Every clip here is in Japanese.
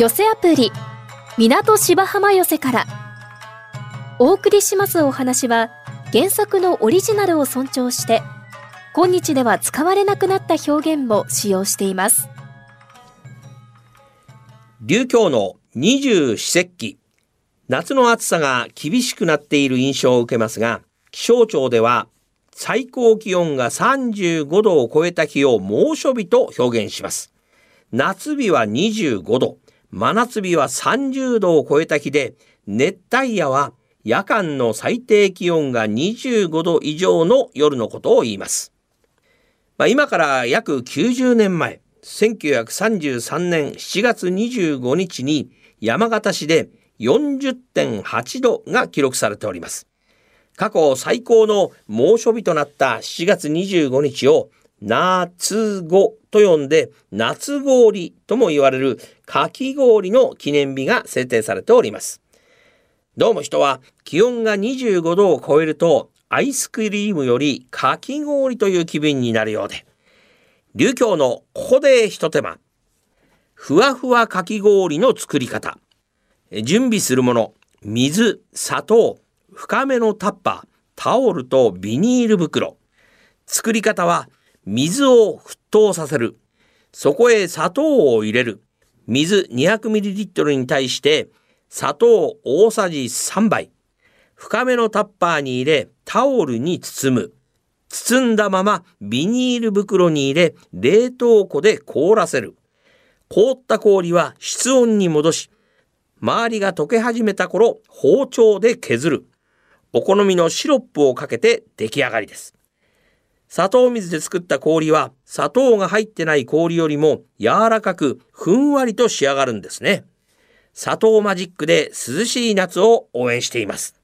寄せアプリ港芝浜寄せから。お送りしますお話は原作のオリジナルを尊重して今日では使われなくなった表現も使用しています。流教の二十四節気。夏の暑さが厳しくなっている印象を受けますが気象庁では最高気温が35度を超えた日を猛暑日と表現します。夏日は25度。真夏日は30度を超えた日で熱帯夜は夜間の最低気温が25度以上の夜のことを言います。まあ、今から約90年前、1933年7月25日に山形市で40.8度が記録されております。過去最高の猛暑日となった7月25日を夏語と呼んで夏氷とも言われるかき氷の記念日が制定されております。どうも人は気温が25度を超えるとアイスクリームよりかき氷という気分になるようで、流教のここで一手間、ふわふわかき氷の作り方、準備するもの、水、砂糖、深めのタッパー、タオルとビニール袋。作り方は水を沸騰させる。そこへ砂糖を入れる。水 200ml に対して砂糖大さじ3杯。深めのタッパーに入れタオルに包む。包んだままビニール袋に入れ冷凍庫で凍らせる。凍った氷は室温に戻し、周りが溶け始めた頃包丁で削る。お好みのシロップをかけて出来上がりです。砂糖水で作った氷は砂糖が入ってない氷よりも柔らかくふんわりと仕上がるんですね。砂糖マジックで涼しい夏を応援しています。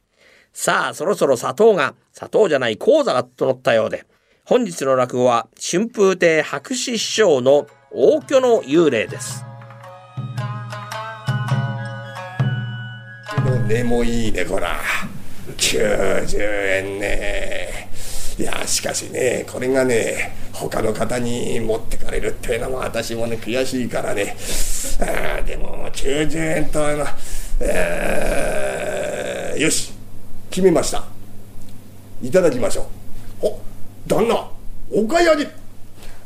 さあ、そろそろ砂糖が、砂糖じゃない講座が整ったようで、本日の落語は春風亭白紙師匠の大巨の幽霊です。根もいいね、こら。90円ね。いやしかしねこれがね他の方に持ってかれるっていうのも私もね悔しいからね。あでも90円とあの、えー、よし決めました。いただきましょう。お旦那おかやり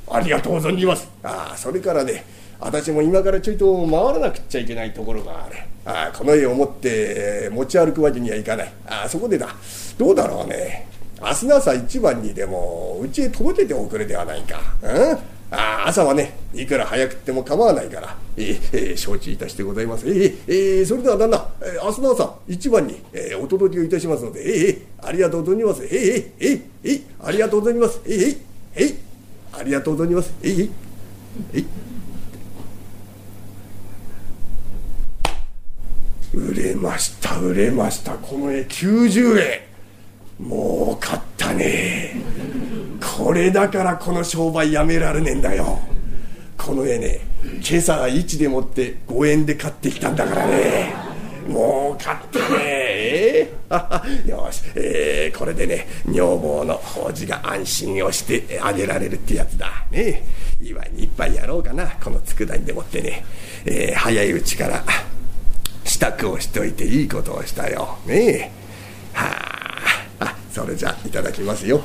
ありがとう存じます。あそれからね私も今からちょいと回らなくっちゃいけないところがある。あこの絵を持って持ち歩くわけにはいかない。あそこでだ。どうだろうね。明日の朝一番にでもうちへ届けておくれではないか。うん？あ朝はね、いくら早くっても構わないから、えー、えー、承知いたしてございます。えー、えー、それでは旦那、えー、明日の朝一番に、えー、お届けをいたしますので、えー、ありがとう存じます。えー、えー、えー、ありがとう存じます。えー、えー、ありがとう存じます。えー、えー、売れました売れましたこの絵90円儲かったね。これだからこの商売やめられねえんだよ。この絵ね今朝1でもって5円で買ってきたんだからね。儲かったね。えー、よし、えー、これでね女房の法事が安心をしてあげられるってやつだ。ね。祝いにいっぱいやろうかな。この佃煮でもってね、えー、早いうちから支度をしといていいことをしたよ。ね。はあ。それじゃいただきますよ。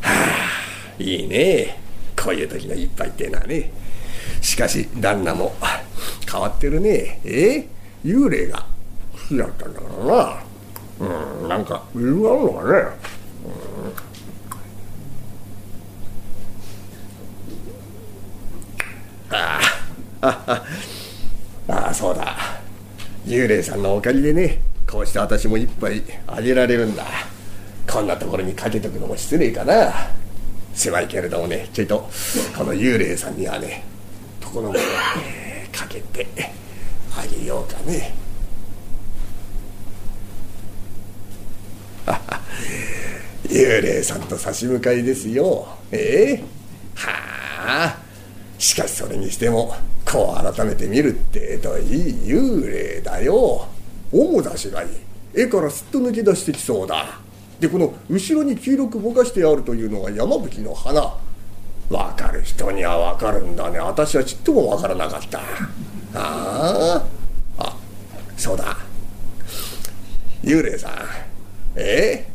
はあいいね。こういう時の一杯ってのはね。しかし旦那も変わってるね。え？幽霊が。好きだったんだからな。うんなんか理由があるのかね、うん、ああ。あそうだ。幽霊さんのおかげでねこうして私も一杯あげられるんだ。こんなところにかけとくのも失礼かな。狭いけれどもねちょいとこの幽霊さんにはね床の上に、ね、かけてあげようかね。幽霊さんと差し向かいですよ。ええ？はあ。しかしそれにしてもこう改めて見るってといい幽霊だよ。主だしがいい。絵からすっと抜け出してきそうだ。でこの後ろに黄色くぼかしてあるというのが山吹の花。分かる人には分かるんだね。私はちっとも分からなかった。ああ。あそうだ。幽霊さん。ええ？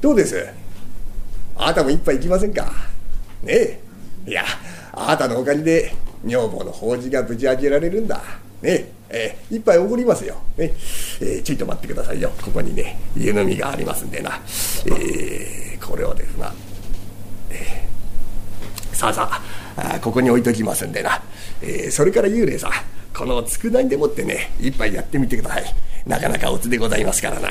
どうです？あなたも一杯行きませんか？ねえ。いやあなたのおかげで女房の法事が無事開けられるんだ。ね。えー、一杯おごりますよ、ね。えー、ちょいと待ってくださいよ。ここにね湯飲みがありますんでな、えー、これをですな、えー、さあさあここに置いときますんでな、えー、それから幽霊さんこの佃煮でもってね一杯やってみてください。なかなかおつでございますからな。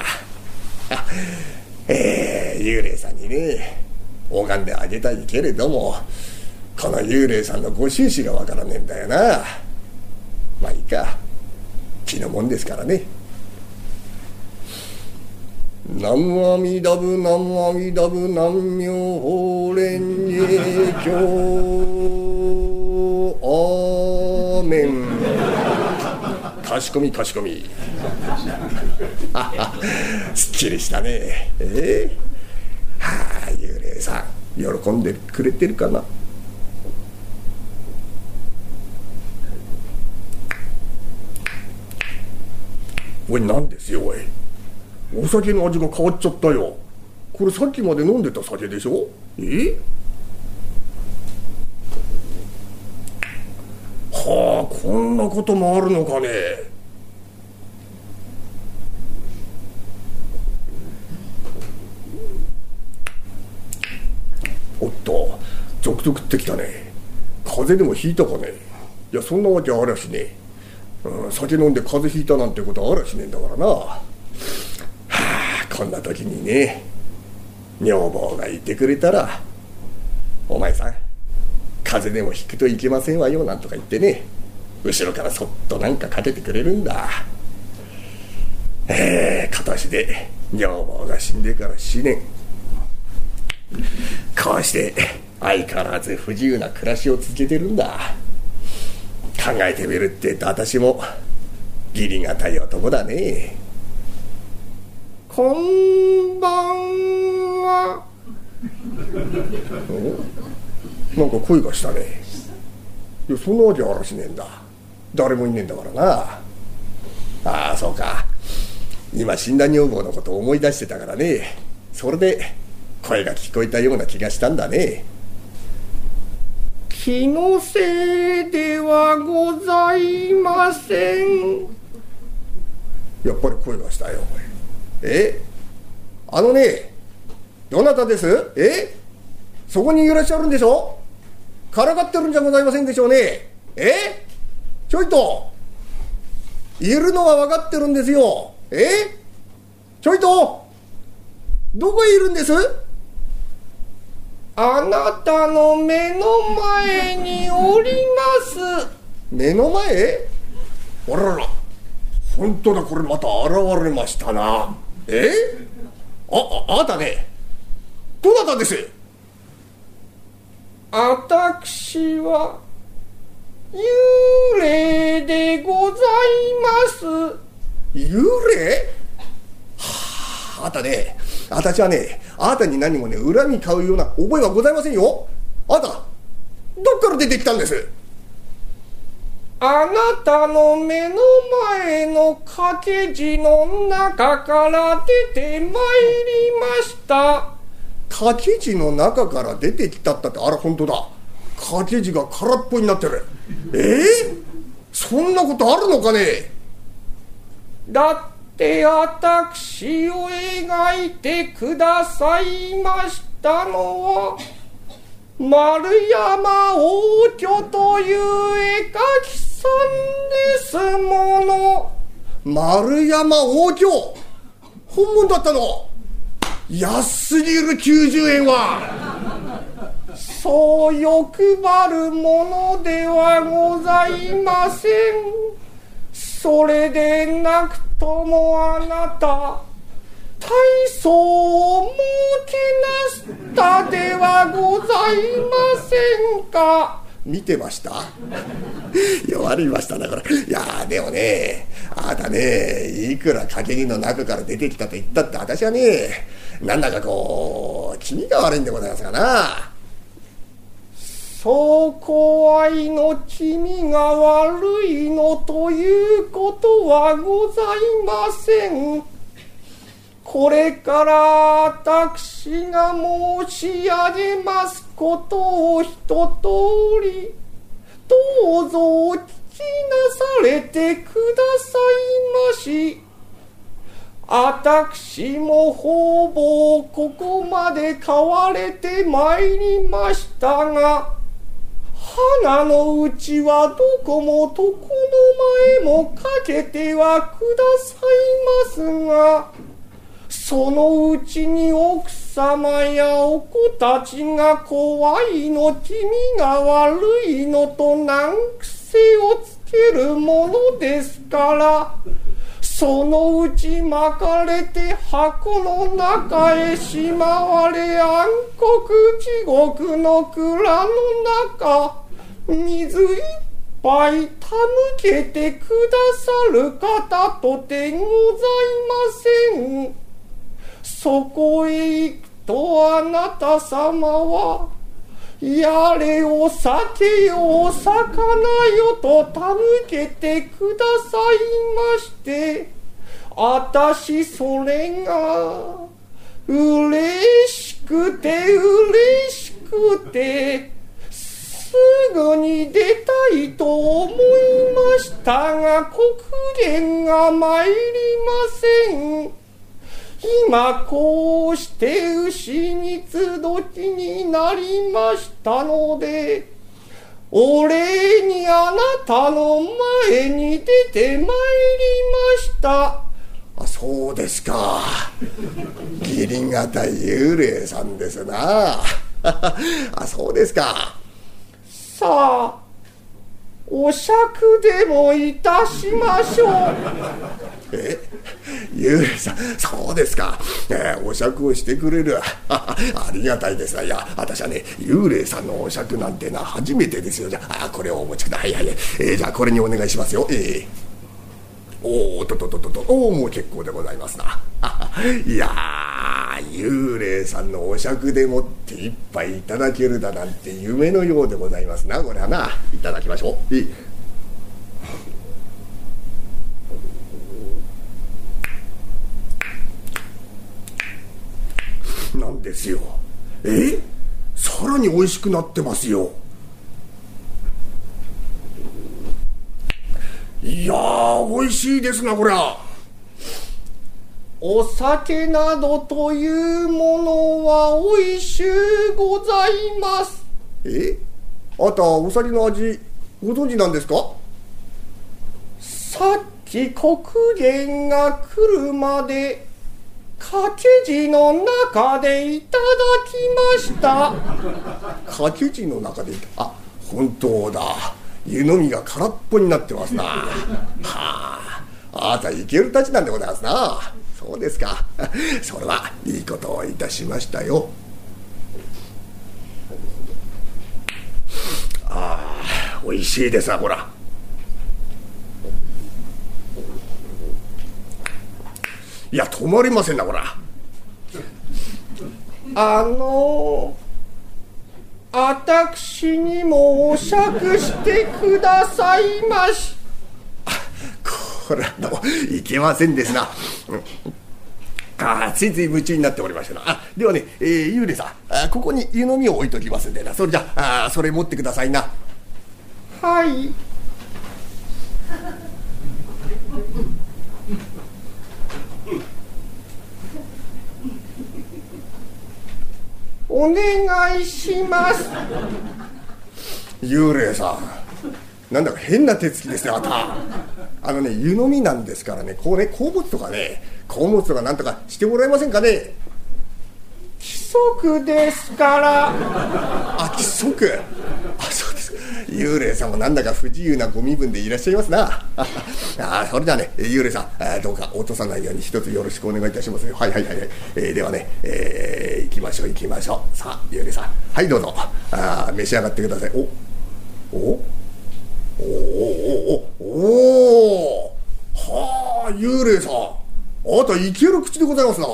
えー、幽霊さんにね拝んであげたいけれどもこの幽霊さんのご収支がわからねえんだよな。まあいいか。気のもんですからね。南無阿弥陀仏南無阿弥陀仏南無法蓮華経。アーメン。かしこみかしこみ。すっきりしたね。えー、はあ幽霊さん。喜んでくれてるかな？おい何ですよおい。お酒の味が変わっちゃったよ。これさっきまで飲んでた酒でしょ？え？はあこんなこともあるのかね。おっと続々ってきたね。風邪でもひいたかね？いやそんなわけありゃしねえ。うん、酒飲んで風邪ひいたなんてことあらしねえんだからな。はあこんな時にね女房がいてくれたらお前さん風邪でもひくといけませんわよなんとか言ってね後ろからそっとなんかかけてくれるんだ。ええー、今年で女房が死んでから4年。こうして相変わらず不自由な暮らしを続けてるんだ。考えてみるって私も義理がたい男だね。こんばんは。なんか声がしたね。いやそんなわけあらしねえんだ。誰もいねえんだからな。ああそうか。今死んだ女房のことを思い出してたからね。それで声が聞こえたような気がしたんだね。気のせいではございません。やっぱり声がしたよえ？あのねどなたです？え？そこにいらっしゃるんでしょ？からかってるんじゃございませんでしょうね。え？ちょいと。いるのは分かってるんですよ。え？ちょいと。どこへいるんです？あなたの目の前におります。目の前？あらら。本当だこれまた現れましたな。え？あああなたね。どなたです？私は幽霊でございます。幽霊？はああなたね。私はねあなたに何もね恨み買うような覚えはございませんよ。あなたどっから出てきたんです？あなたの目の前の掛け字の中から出てまいりました。掛け字の中から出てきたったってあら本当だ。掛け字が空っぽになってる。えー、そんなことあるのかね？だって私を描いてくださいましたのは丸山王居という絵描きさんですもの。丸山王居本物だったの。安すぎる90円は。そう欲張るものではございませんそれでなくともあなた大層を設けなしたではございませんか。見てました？弱りましたなこれ。いやでもねあなたねいくら掛け木の中から出てきたと言ったって私はねなんだかこう気味が悪いんでございますがな。そこはいの君が悪いのということはございません。これから私が申し上げますことを一通り、どうぞお聞きなされてくださいまし。私もほぼここまで買われてまいりましたが、花のうちはどこも床の前もかけてはくださいますが、そのうちに奥様やお子たちが怖いの君が悪いのと難癖をつけるものですから、そのうち巻かれて箱の中へしまわれ暗黒地獄の蔵の中水いっぱいたむけてくださる方とてございません。そこへ行くとあなた様はやれお酒よお魚よとたむけてくださいまして。あたしそれが嬉しくて嬉しくてすぐに出たいと思いましたが黒煙が参りません。今こうして牛につどきになりましたのでお礼にあなたの前に出てまいりました。あそうですか。義理がたい幽霊さんですな。あそうですか。さあお酌でもいたしましょう。え幽霊さんそうですか、えー、お酌をしてくれる。ありがたいです。いや私はね幽霊さんのお酌なんてのは初めてですよ。じゃあこれをお持ちください。はいはい、えー、じゃあこれにお願いしますよ。えー。おおととととと。おおもう結構でございますな。いや幽霊さんのお酌でもって一杯いただけるだなんて夢のようでございますな。これはな。いただきましょう。い。なんですよ。え？さらに美味しくなってますよ。いやー美味しいですなこりゃお酒などというものは美味しゅうございます。え？あなたお酒の味ご存知なんですか？さっき黒煙が来るまで掛け字の中でいただきました。掛け字の中であ本当だ。湯飲みが空っぽになってますな。はああなたいけるたちなんでございますな。そうですか。それはいいことをいたしましたよ。ああ美味しいですなほら。いや止まりませんなほら。あの私にもお酌してくださいまし。これはどういけませんですな、うん。あついつい夢中になっておりましたな。あではね、えー、幽霊さん。あここに湯飲みを置いときますんでな。それじゃあそれ持ってくださいな。はい。お願いします。幽霊さん。なんだか変な手つきですねあたあのね湯飲みなんですからねこうね鉱物とかね鉱物とかなんとかしてもらえませんかね。規則ですから。あ規則。あそうです。幽霊さんもなんだか不自由なご身分でいらっしゃいますな。あそれじゃあね幽霊さんどうか落とさないように一つよろしくお願いいたしますはいはいはいはい、えー、ではね、えー、行きましょう行きましょう。さあ幽霊さん。はいどうぞ。あ召し上がってください。おお？おおおおおはあ幽霊さん。あなたいける口でございますな。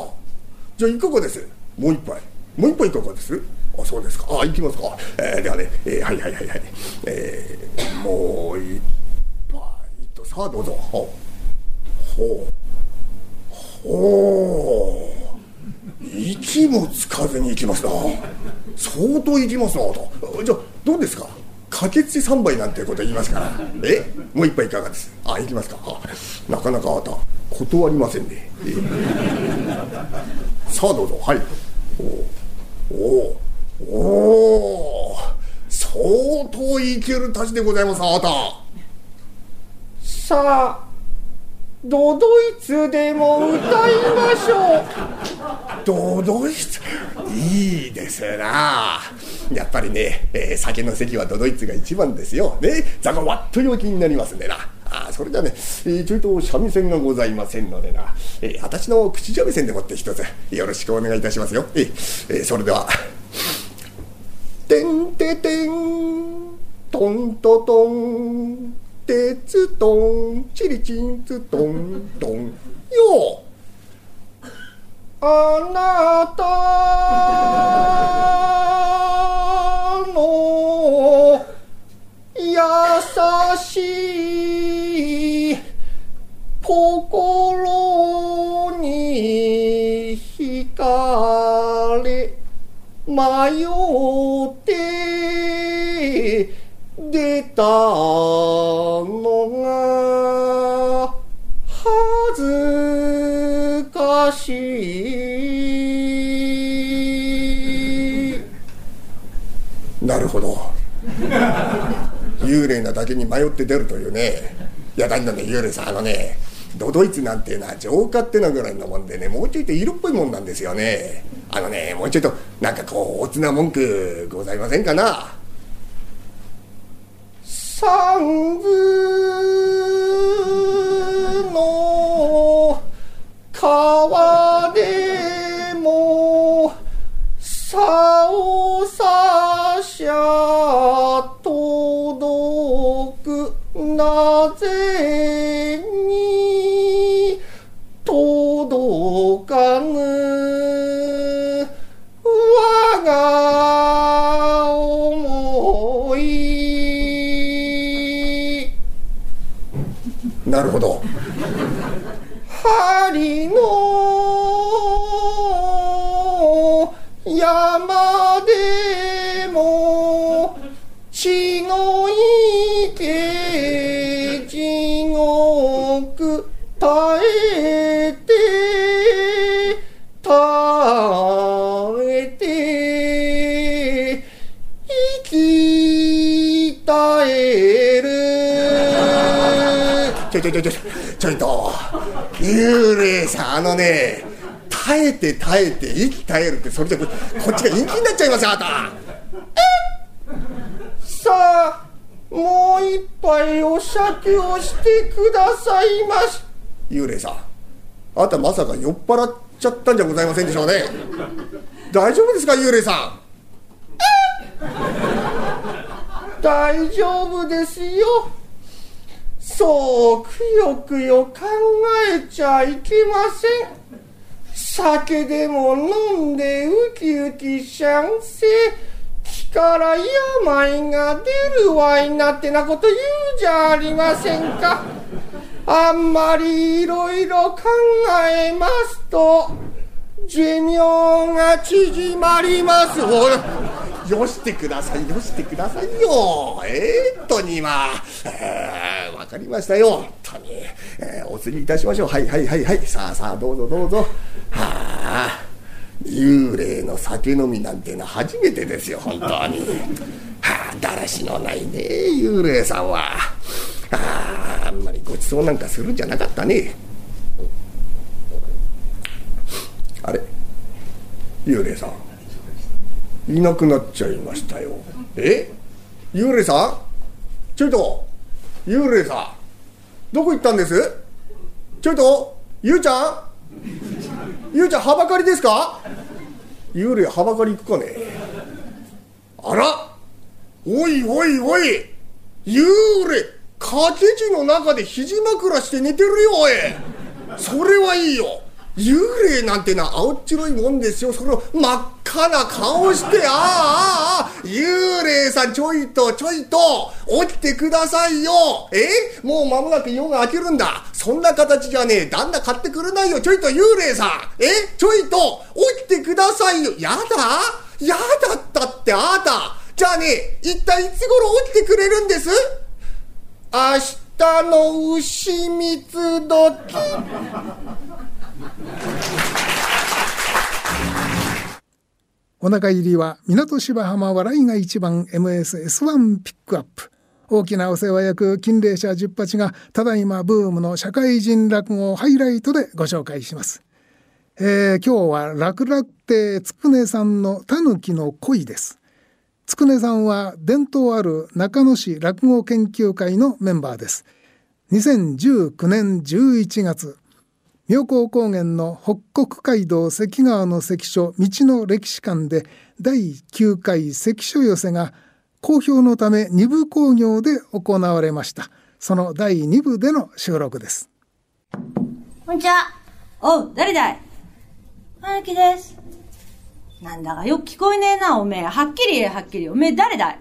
じゃあいかがです？もう一杯。もう一杯いかがです？あそうですか。あ行きますか、えー、ではね、えー、はいはいはいはい。えー、もう一杯と。さあどうぞ。ほう。ほう。ほう。息もつかずに行きますな。相当行きますなとじゃあどうですか？かけつち3杯なんてこと言いますから。え？もう一杯いかがです？あ行きますか。なかなかあなた。断りませんね。さあどうぞ。はい。おおおお相当いけるたちでございますあなた。さあドドイツでも歌いましょう。ドドイツ。いいですな。やっぱりね、えー、酒の席はドドイツが一番ですよ。ね。座がわっと陽気になりますんでな。あそれではね、えー、ちょいと三味線がございませんのでな、えー、私の口三味線でもって一つよろしくお願いいたしますよ。えー、え、それでは「てんててん。トントトン」てつとんちりちんつとんとんよあなたの優しい心に惹かれ迷って。出たのが恥ずかしい。なるほど。幽霊なだけに迷って出るというね。いやだんだんね幽霊さんあのねドドイツなんていうのは浄化ってなぐらいのもんでねもうちょいと色っぽいもんなんですよね。あのねもうちょいとなんかこうおつな文句ございませんかな。三部の川でもさおさしゃ届く。なぜ針の山でも血の池地獄耐えて耐えて生き絶える。ちょいちょいちょいちょい。ちょいと。幽霊さんあのね耐えて耐えて息耐えるってそれじゃこっちが陰気になっちゃいますよあなた。さあもう一杯お酌をしてくださいまし幽霊さんあなたまさか酔っ払っちゃったんじゃございませんでしょうね。大丈夫ですか幽霊さん。大丈夫ですよ。そうくよくよ考えちゃいけません。酒でも飲んでウキウキしゃんせ。気から病が出るわいなってなこと言うじゃありませんか。あんまりいろいろ考えますと寿命が縮まります。おいよしてくださいよしてくださいよ。えー、っとにまえー、わかりましたよ。本当に、えー、お釣りいたしましょう。はいはいはいはい。さあさあどうぞどうぞ。はあ幽霊の酒飲みなんてのは初めてですよ本当に。はあだらしのないね幽霊さんは。あああんまりごちそうなんかするんじゃなかったね。あれ？幽霊さん。いなくなっちゃいましたよ。え？幽霊さん？ちょいと。幽霊さん。どこ行ったんです？ちょいと。ゆうちゃん？ゆうちゃんはばかりですか？幽霊はばかり行くかね？あら？おいおいおい。幽霊掛け地の中で肘枕して寝てるよおい。それはいいよ。幽霊なんてな青っ白いもんですよ。その真っ赤な顔してああああ幽霊さんちょいとちょいと起きてくださいよ。え？もう間もなく夜が明けるんだ。そんな形じゃねえ。旦那買ってくれないよ。ちょいと幽霊さん。え？ちょいと起きてくださいよ。やだ？やだったってあなた。じゃあね一体いつ頃起きてくれるんです？明日の牛蜜時お腹入りは港芝浜笑いが一番 MSS1 ピックアップ。大きなお世話役金霊社十八がただいまブームの社会人落語をハイライトでご紹介します、えー、今日は楽楽亭つくねさんのたぬきの恋です。つくねさんは伝統ある中野市落語研究会のメンバーです。2019年11月妙高高原の北国街道関川の関所道の歴史館で第9回関所寄せが好評のため2部興行で行われました。その第2部での収録です。こんにちは。おう誰だい？はるきです。なんだかよく聞こえねえな。おめえ。はっきり言えはっきりおめえ誰だい？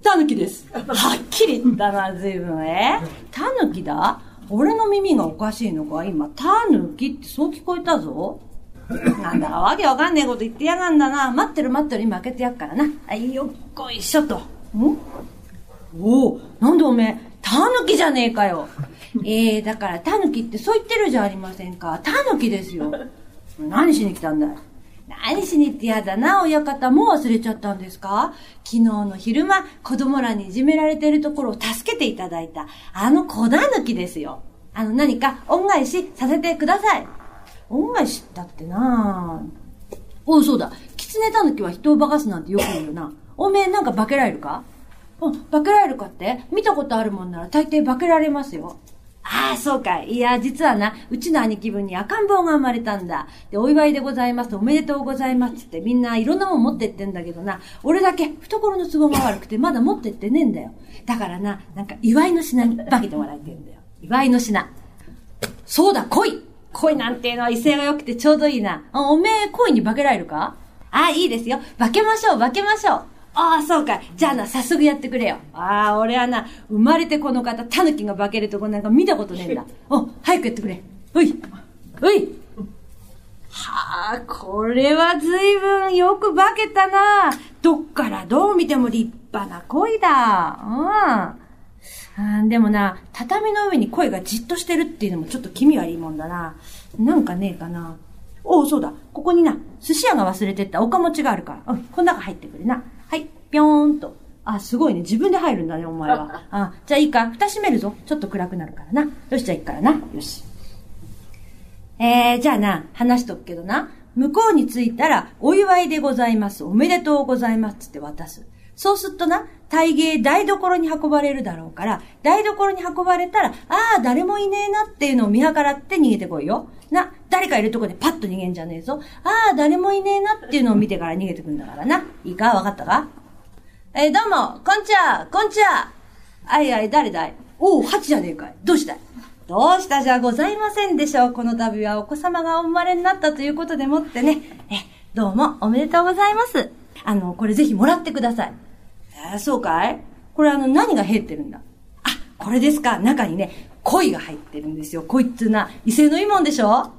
たぬきです。はっきり言ったな随分。えたぬきだ？俺の耳がおかしいのか？今、タヌキってそう聞こえたぞ。なんだかわけわかんねえこと言ってやがんだな。待ってる待ってる今開けてやっからな。はい、よっこいしょと。ん？おお、なんでおめえ、タヌキじゃねえかよ。ええー、だからタヌキってそう言ってるじゃありませんか。タヌキですよ。何しに来たんだい？何しにってやだな、親方。もう忘れちゃったんですか？昨日の昼間、子供らにいじめられてるところを助けていただいた、あの粉抜きですよ。あの、何か恩返しさせてください。恩返しだってなおう、そうだ。狐たぬきは人を化かすなんてよく言うよな。おめえなんか化けられるか？うん、化けられるかって？見たことあるもんなら大抵化けられますよ。ああ、そうか。いや、実はな、うちの兄貴分に赤ん坊が生まれたんだ。で、お祝いでございます。おめでとうございますってみんないろんなもん持ってってんだけどな、俺だけ懐の都合が悪くてまだ持ってってねえんだよ。だからな、なんか祝いの品に化けてもらえてんだよ。祝いの品。そうだ、恋恋なんていうのは威勢が良くてちょうどいいな。おめえ恋に化けられるか？ああ、いいですよ。化けましょう、化けましょう。ああ、そうか。じゃあな、早速やってくれよ。ああ、俺はな、生まれてこの方、タヌキが化けるとこなんか見たことねえんだ。お、早くやってくれ。おい。おい。はあ、これは随分よく化けたな。どっからどう見ても立派な恋だ。うん。ん、でもな、畳の上に声がじっとしてるっていうのもちょっと気味悪いもんだな。なんかねえかな。おう、そうだ。ここにな、寿司屋が忘れてったおかもちがあるから。うん、この中入ってくれな。はい、ぴょーんと。あ、すごいね。自分で入るんだね、お前は。あ、じゃあいいか。蓋閉めるぞ。ちょっと暗くなるからな。よし、じゃあ行くからな。よし。えー、じゃあな、話しとくけどな。向こうに着いたら、お祝いでございます。おめでとうございます。つって渡す。そうするとな、大芸台所に運ばれるだろうから、台所に運ばれたら、ああ、誰もいねえなっていうのを見計らって逃げてこいよ。な、誰かいるとこでパッと逃げんじゃねえぞ。ああ、誰もいねえなっていうのを見てから逃げてくんだからな。いいか？わかったか？えー、どうも、こんちは、こんちは。あいあい、誰だい？おう、ハチじゃねえかい。どうしたい？どうしたじゃございませんでしょう。この度はお子様がお生まれになったということでもってね。え、どうもおめでとうございます。あの、これぜひもらってください。えー、そうかい？これあの、何が入ってるんだ？あ、これですか。中にね、恋が入ってるんですよ。恋っつうな、異性のいいもんでしょ？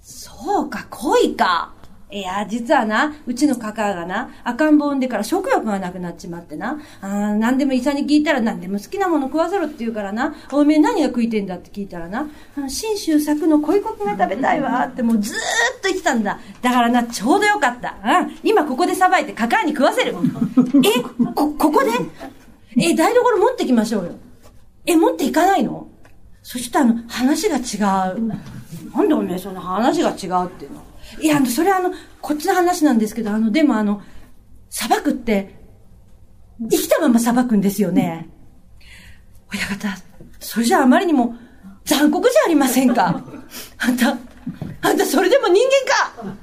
そうか、恋か。いや、実はな、うちのカカがな、赤ん坊産んでから食欲がなくなっちまってな、あ何でも医者に聞いたら何でも好きなもの食わせろって言うからな、おめえ何が食いてんだって聞いたらな、新州作の恋コクが食べたいわってもうずーっと言ってたんだ。だからな、ちょうどよかった。うん、今ここでさばいてカカに食わせる。え、こ、ここで？え、台所持ってきましょうよ。え、持っていかないの？そしたらあの、話が違う。なんでおめえそんな話が違うっていうの？いや、それはあの、こっちの話なんですけど、あの、でもあの、裁くって、生きたまま裁くんですよね。親方、それじゃあまりにも残酷じゃありませんか。あんた、あんたそれでも人間か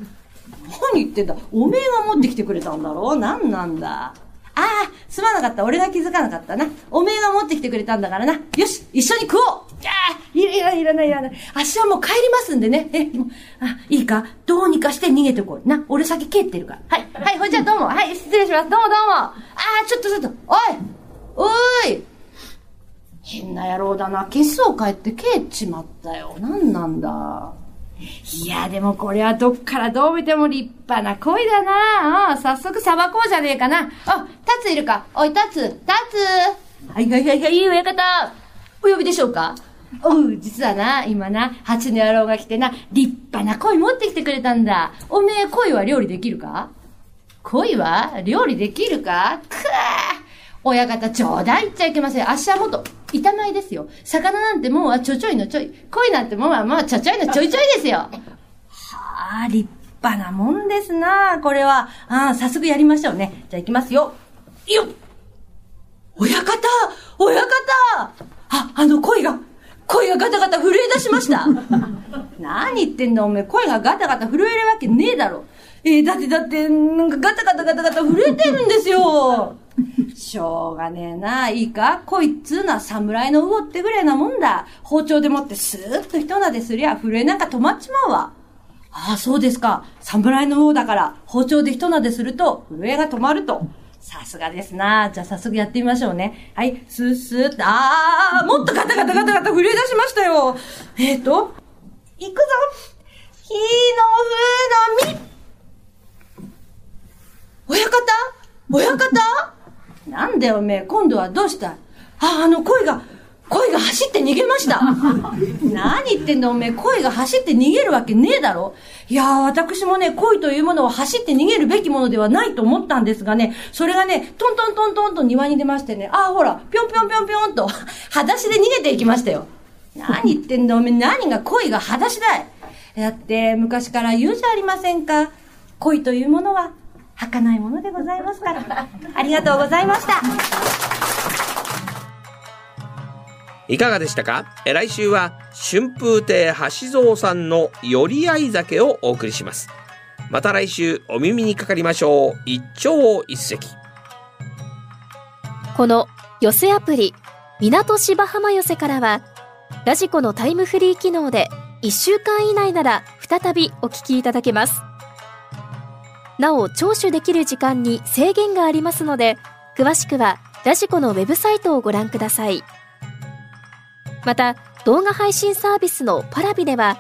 何言ってんだおめえが持ってきてくれたんだろ何なんだああ、すまなかった。俺が気づかなかったな。おめえが持ってきてくれたんだからな。よし、一緒に食おういやいらない、いらない、いらない。足はもう帰りますんでね。え、もう、あ、いいか？どうにかして逃げてこい。な、俺先蹴ってるから。はい、はい、ほいじゃどうも。はい、失礼します。どうもどうも。あー、ちょっとちょっと。おいおーい変な野郎だな。ケスを帰って蹴っちまったよ。なんなんだ。いや、でもこれはどっからどう見ても立派な恋だな。早速さばこうじゃねえかな。あ、タツいるか？おい、タツ、タツ。はいはいはいはい、いい親方。お呼びでしょうか？おう、実はな、今な、蜂の野郎が来てな、立派な鯉持ってきてくれたんだ。おめえ鯉は料理できるか？鯉は料理できるか？くぅ親方、冗談言っちゃいけません。足はもっと、板前ですよ。魚なんてもんはちょちょいのちょい。鯉なんてもんはまあちょちょいのちょいちょいですよ。はあ、立派なもんですなこれは。ああ、早速やりましょうね。じゃあ行きますよ。よっ親方親方あ、あの声が、声がガタガタ震え出しました。何言ってんだおめえ、声がガタガタ震えるわけねえだろ。えー、だってだって、なんかガタガタガタガタ震えてるんですよ。しょうがねえな。いいか？こいつな侍の魚ってぐらいなもんだ。包丁でもってスーッと一なですりゃ震えなんか止まっちまうわ。ああ、そうですか。侍の魚だから、包丁で一なですると震えが止まると。さすがですな。じゃあ早速やってみましょうね。はい、スースーって、ああ、もっとガタガタガタガタ震え出しましたよ。えっ、ー、と、いくぞ。火の風のみ。親方親方なんだよ、おめえ。今度はどうした？あ、あの、声が、声が走って逃げました。何言ってんだ、おめえ。声が走って逃げるわけねえだろ。いやー、私もね、恋というものは走って逃げるべきものではないと思ったんですがね、それがね、トントントントンと庭に出ましてね、あー、ほら、ぴょんぴょんぴょんぴょんと、裸足で逃げていきましたよ。何言ってんだ、おめえ。何が恋が裸足だい。だって、昔から言うじゃありませんか。恋というものは、儚いものでございますから。ありがとうございました。いかがでしたか？来週は春風亭橋蔵さんの寄り合い酒をお送りします。また来週お耳にかかりましょう。一朝一夕。この寄せアプリ港芝浜寄せからはラジコのタイムフリー機能で1週間以内なら再びお聞きいただけます。なお聴取できる時間に制限がありますので詳しくはラジコのウェブサイトをご覧ください。また動画配信サービスのパラビでは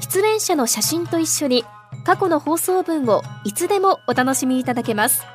出演者の写真と一緒に過去の放送分をいつでもお楽しみいただけます。